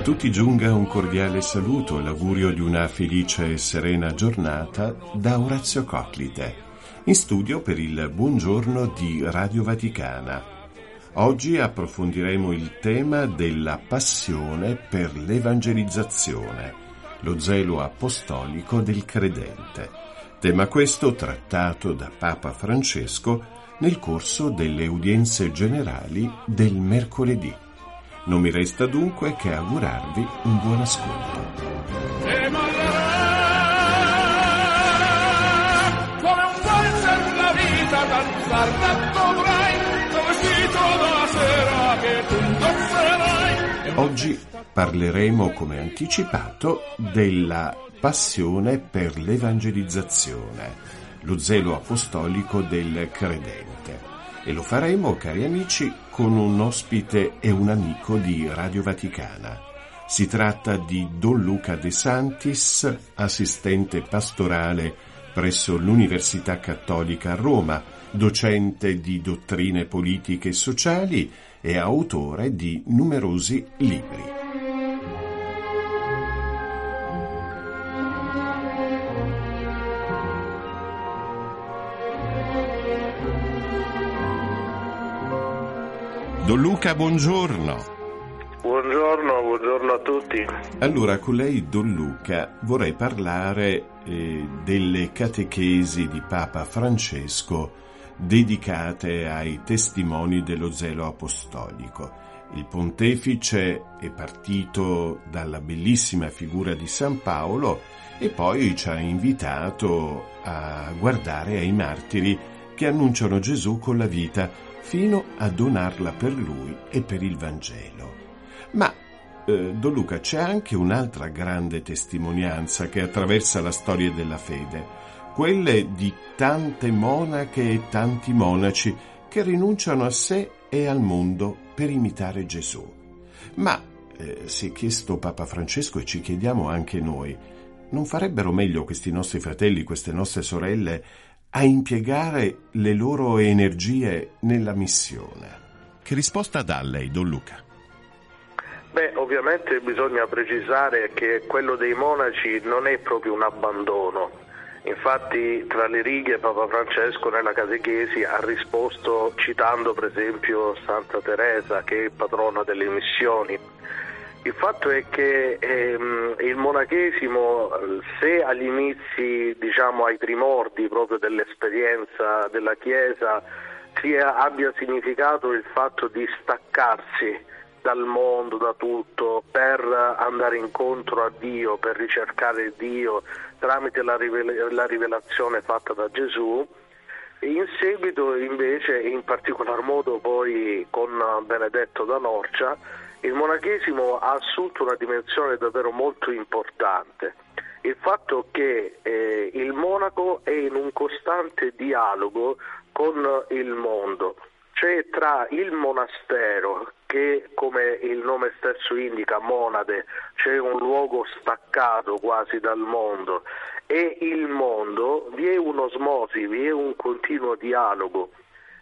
A tutti giunga un cordiale saluto e l'augurio di una felice e serena giornata da Orazio Coclite, in studio per il Buongiorno di Radio Vaticana. Oggi approfondiremo il tema della passione per l'evangelizzazione, lo zelo apostolico del credente. Tema questo trattato da Papa Francesco nel corso delle udienze generali del mercoledì. Non mi resta dunque che augurarvi un buon ascolto. Oggi parleremo, come anticipato, della passione per l'evangelizzazione, lo zelo apostolico del credente. E lo faremo, cari amici, con un ospite e un amico di Radio Vaticana. Si tratta di Don Luca De Santis, assistente pastorale presso l'Università Cattolica a Roma, docente di dottrine politiche e sociali e autore di numerosi libri. Don Luca, buongiorno. Buongiorno, buongiorno a tutti. Allora, con lei, Don Luca, vorrei parlare eh, delle catechesi di Papa Francesco dedicate ai testimoni dello zelo apostolico. Il pontefice è partito dalla bellissima figura di San Paolo e poi ci ha invitato a guardare ai martiri che annunciano Gesù con la vita fino a donarla per lui e per il Vangelo. Ma, eh, Don Luca, c'è anche un'altra grande testimonianza che attraversa la storia della fede, quelle di tante monache e tanti monaci che rinunciano a sé e al mondo per imitare Gesù. Ma, eh, si è chiesto Papa Francesco e ci chiediamo anche noi, non farebbero meglio questi nostri fratelli, queste nostre sorelle, a impiegare le loro energie nella missione. Che risposta dà lei, Don Luca? Beh, ovviamente bisogna precisare che quello dei monaci non è proprio un abbandono. Infatti, tra le righe, Papa Francesco nella catechesi ha risposto citando per esempio Santa Teresa, che è patrona delle missioni. Il fatto è che ehm, il monachesimo, se agli inizi, diciamo ai primordi proprio dell'esperienza della Chiesa, sia, abbia significato il fatto di staccarsi dal mondo, da tutto, per andare incontro a Dio, per ricercare Dio tramite la, rivela- la rivelazione fatta da Gesù, in seguito invece, in particolar modo poi con Benedetto da Norcia, il monachesimo ha assunto una dimensione davvero molto importante. Il fatto che eh, il monaco è in un costante dialogo con il mondo, cioè tra il monastero, che come il nome stesso indica, monade, cioè un luogo staccato quasi dal mondo, e il mondo, vi è un'osmosi, vi è un continuo dialogo.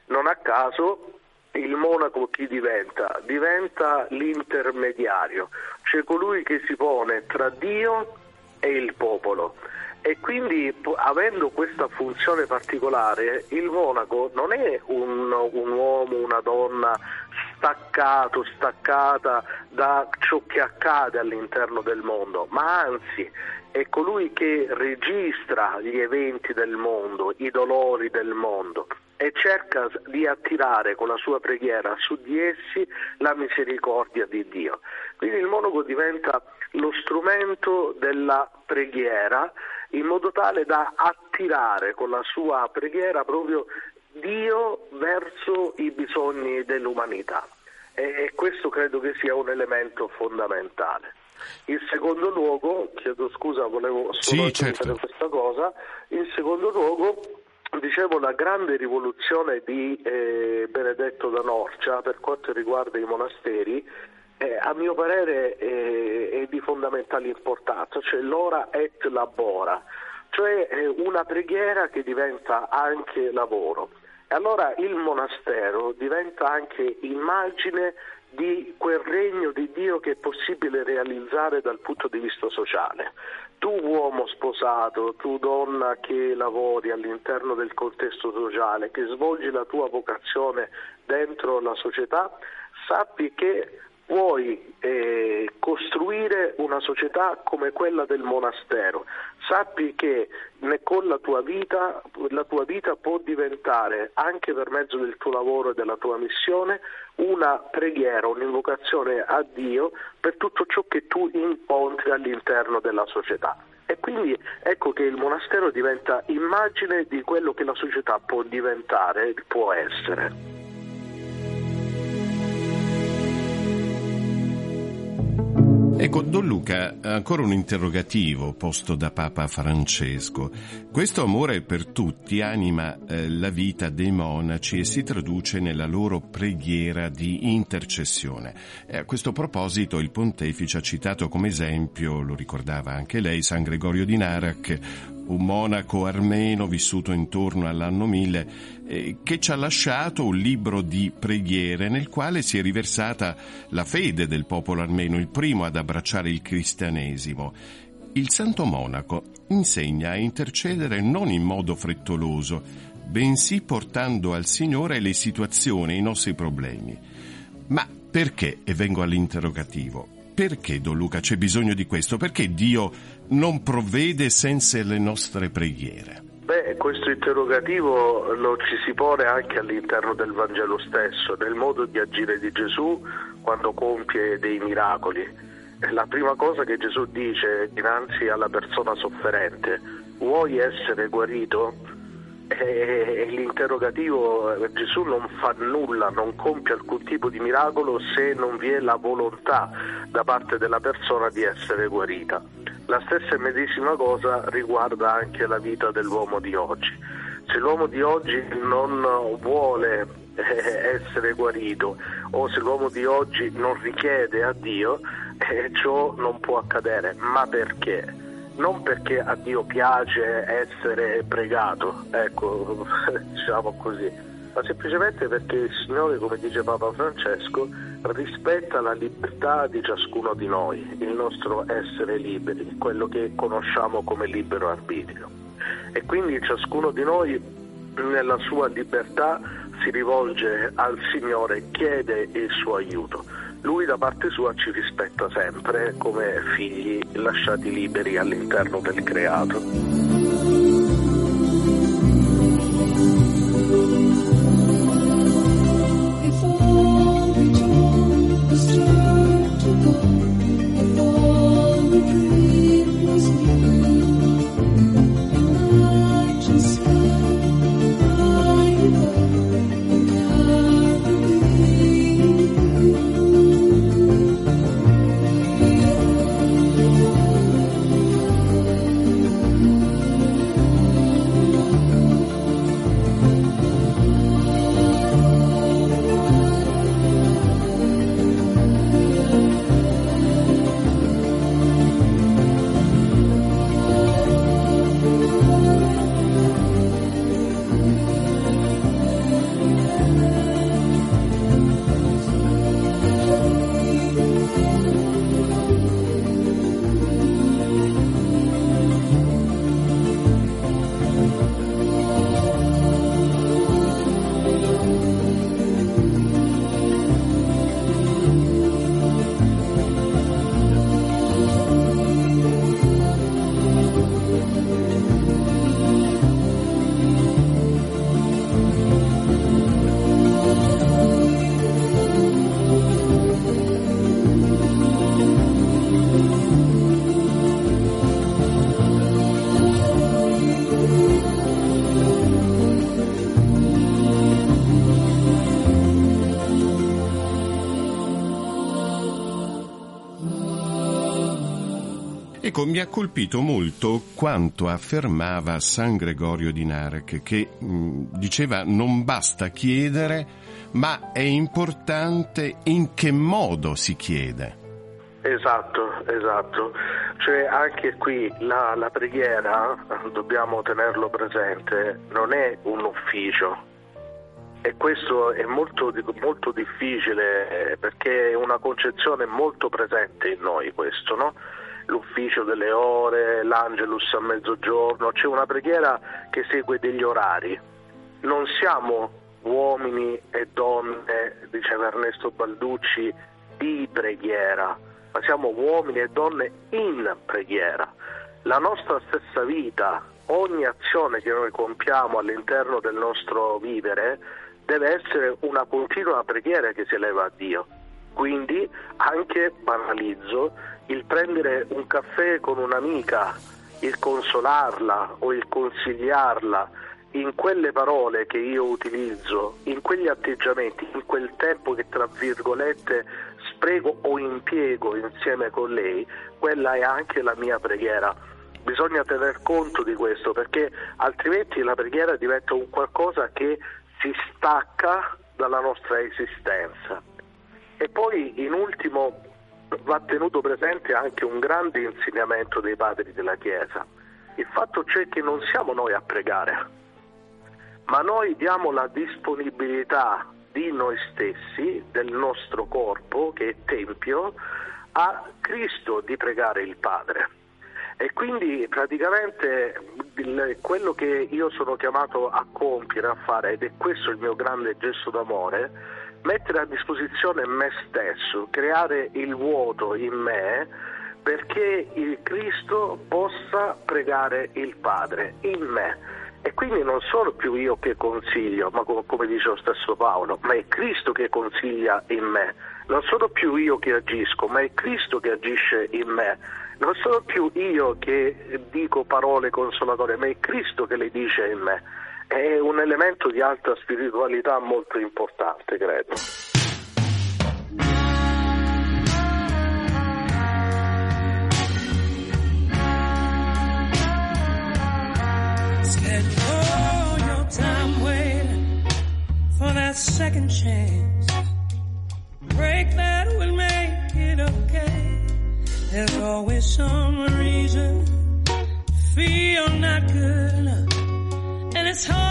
Non a caso il monaco chi diventa? Diventa l'intermediario, cioè colui che si pone tra Dio e il popolo. E quindi avendo questa funzione particolare, il monaco non è un, un uomo, una donna staccato, staccata da ciò che accade all'interno del mondo, ma anzi è colui che registra gli eventi del mondo, i dolori del mondo e cerca di attirare con la sua preghiera su di essi la misericordia di Dio. Quindi il monaco diventa lo strumento della preghiera in modo tale da attirare con la sua preghiera proprio Dio verso i bisogni dell'umanità e questo credo che sia un elemento fondamentale. In secondo luogo, chiedo scusa, volevo solo sì, certo. questa cosa, in secondo luogo dicevo la grande rivoluzione di eh, Benedetto da Norcia per quanto riguarda i monasteri eh, a mio parere eh, è di fondamentale importanza, cioè l'ora et labora, cioè eh, una preghiera che diventa anche lavoro. E allora il monastero diventa anche immagine di quel regno di Dio che è possibile realizzare dal punto di vista sociale. Tu uomo sposato, tu donna che lavori all'interno del contesto sociale, che svolgi la tua vocazione dentro la società, sappi che vuoi eh, costruire una società come quella del monastero, sappi che con la tua vita, la tua vita può diventare, anche per mezzo del tuo lavoro e della tua missione, una preghiera, un'invocazione a Dio per tutto ciò che tu incontri all'interno della società. E quindi ecco che il monastero diventa immagine di quello che la società può diventare, può essere. Ecco, Don Luca, ancora un interrogativo posto da Papa Francesco. Questo amore per tutti anima eh, la vita dei monaci e si traduce nella loro preghiera di intercessione. E a questo proposito il pontefice ha citato come esempio, lo ricordava anche lei, San Gregorio di Narac, un monaco armeno vissuto intorno all'anno 1000, eh, che ci ha lasciato un libro di preghiere nel quale si è riversata la fede del popolo armeno, il primo ad abbracciare il cristianesimo. Il santo monaco insegna a intercedere non in modo frettoloso, bensì portando al Signore le situazioni i nostri problemi. Ma perché, e vengo all'interrogativo, perché Don Luca c'è bisogno di questo? Perché Dio non provvede senza le nostre preghiere? Beh, questo interrogativo lo ci si pone anche all'interno del Vangelo stesso, nel modo di agire di Gesù quando compie dei miracoli. La prima cosa che Gesù dice dinanzi alla persona sofferente, vuoi essere guarito? E l'interrogativo Gesù non fa nulla, non compie alcun tipo di miracolo se non vi è la volontà da parte della persona di essere guarita. La stessa medesima cosa riguarda anche la vita dell'uomo di oggi. Se l'uomo di oggi non vuole eh, essere guarito o se l'uomo di oggi non richiede a Dio, eh, ciò non può accadere. Ma perché? Non perché a Dio piace essere pregato, ecco, diciamo così, ma semplicemente perché il Signore, come dice Papa Francesco, rispetta la libertà di ciascuno di noi, il nostro essere liberi, quello che conosciamo come libero arbitrio. E quindi ciascuno di noi nella sua libertà si rivolge al Signore, chiede il suo aiuto lui da parte sua ci rispetta sempre come figli lasciati liberi all'interno del creato. Ecco, mi ha colpito molto quanto affermava San Gregorio di Narek, che mh, diceva non basta chiedere, ma è importante in che modo si chiede. Esatto, esatto. Cioè anche qui la, la preghiera, dobbiamo tenerlo presente, non è un ufficio, e questo è molto, molto, difficile eh, perché è una concezione molto presente in noi questo, no? L'ufficio delle ore, l'angelus a mezzogiorno, c'è una preghiera che segue degli orari. Non siamo uomini e donne, diceva Ernesto Balducci, di preghiera, ma siamo uomini e donne in preghiera. La nostra stessa vita, ogni azione che noi compiamo all'interno del nostro vivere, deve essere una continua preghiera che si eleva a Dio. Quindi anche, banalizzo, il prendere un caffè con un'amica, il consolarla o il consigliarla, in quelle parole che io utilizzo, in quegli atteggiamenti, in quel tempo che tra virgolette spreco o impiego insieme con lei, quella è anche la mia preghiera. Bisogna tener conto di questo perché altrimenti la preghiera diventa un qualcosa che si stacca dalla nostra esistenza. E poi in ultimo va tenuto presente anche un grande insegnamento dei padri della Chiesa. Il fatto c'è che non siamo noi a pregare, ma noi diamo la disponibilità di noi stessi, del nostro corpo, che è Tempio, a Cristo di pregare il Padre. E quindi praticamente quello che io sono chiamato a compiere, a fare, ed è questo il mio grande gesto d'amore, mettere a disposizione me stesso, creare il vuoto in me perché il Cristo possa pregare il Padre in me. E quindi non sono più io che consiglio, ma come dice lo stesso Paolo, ma è Cristo che consiglia in me. Non sono più io che agisco, ma è Cristo che agisce in me non sono più io che dico parole consolatorie, ma è Cristo che le dice in me. È un elemento di alta spiritualità molto importante, credo. Spend all your time waiting for that second chance. Break that will make it okay. There's always some reason feel not good. this.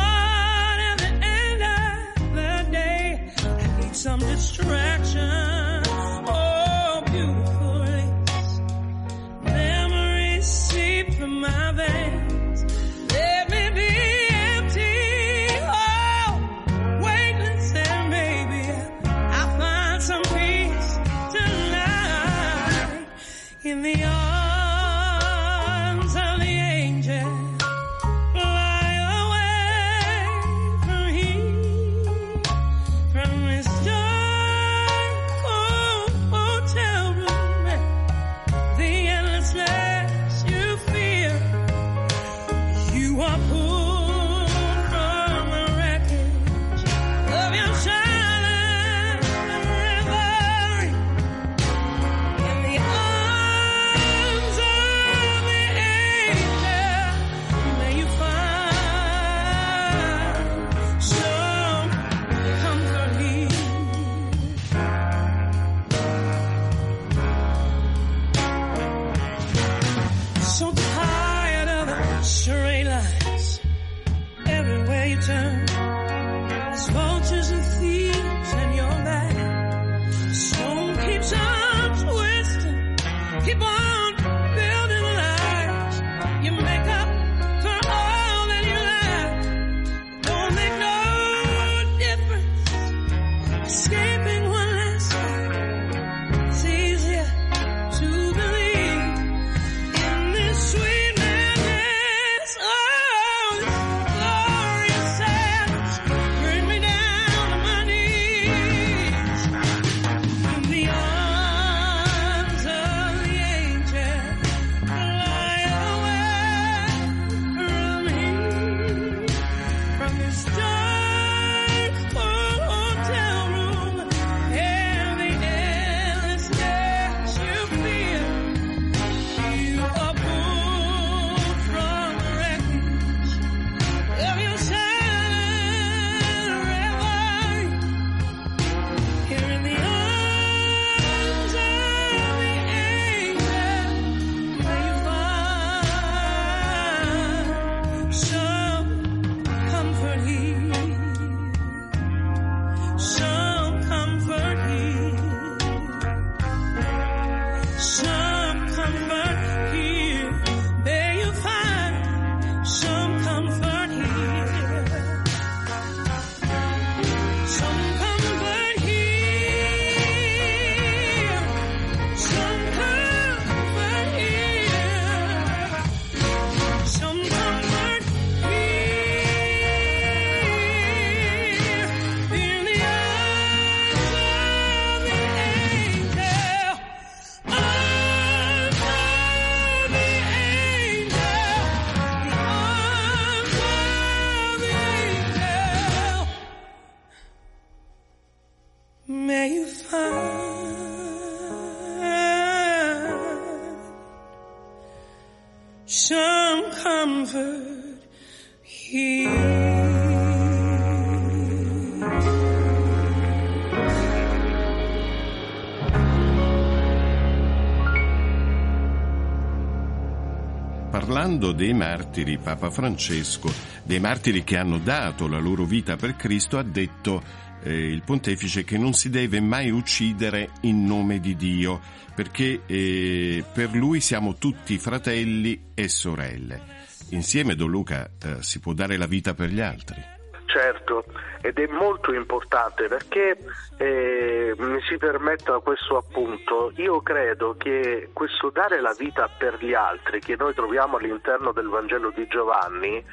Parlando dei martiri, Papa Francesco, dei martiri che hanno dato la loro vita per Cristo, ha detto eh, il pontefice che non si deve mai uccidere in nome di Dio, perché eh, per lui siamo tutti fratelli e sorelle. Insieme, Don Luca, eh, si può dare la vita per gli altri. Certo, ed è molto importante perché eh, mi si permetta questo appunto, io credo che questo dare la vita per gli altri che noi troviamo all'interno del Vangelo di Giovanni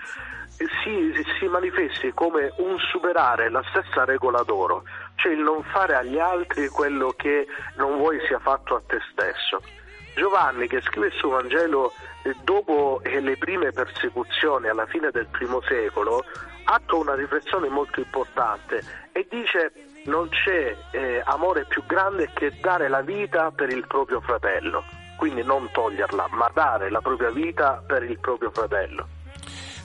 si, si manifesti come un superare la stessa regola d'oro, cioè il non fare agli altri quello che non vuoi sia fatto a te stesso. Giovanni che scrive il suo Vangelo eh, dopo eh, le prime persecuzioni alla fine del primo secolo attua una riflessione molto importante e dice non c'è eh, amore più grande che dare la vita per il proprio fratello, quindi non toglierla, ma dare la propria vita per il proprio fratello.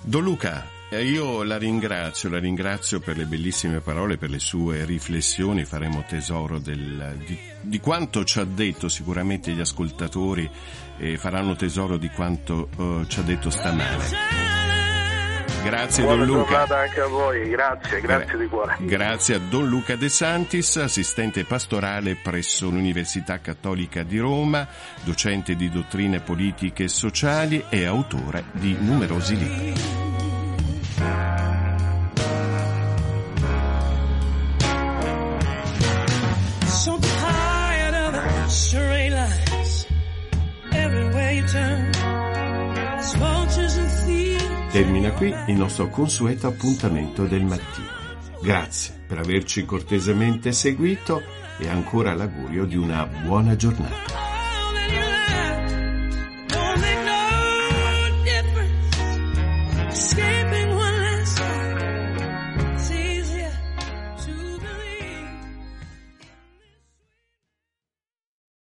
Don Luca, io la ringrazio, la ringrazio per le bellissime parole, per le sue riflessioni, faremo tesoro del, di, di, quanto ci ha detto sicuramente gli ascoltatori e faranno tesoro di quanto uh, ci ha detto stamane. Grazie Buona Don Luca. anche a voi, grazie, grazie di cuore. Grazie a Don Luca De Santis, assistente pastorale presso l'Università Cattolica di Roma, docente di dottrine politiche e sociali e autore di numerosi libri. Termina qui il nostro consueto appuntamento del mattino. Grazie per averci cortesemente seguito e ancora l'augurio di una buona giornata.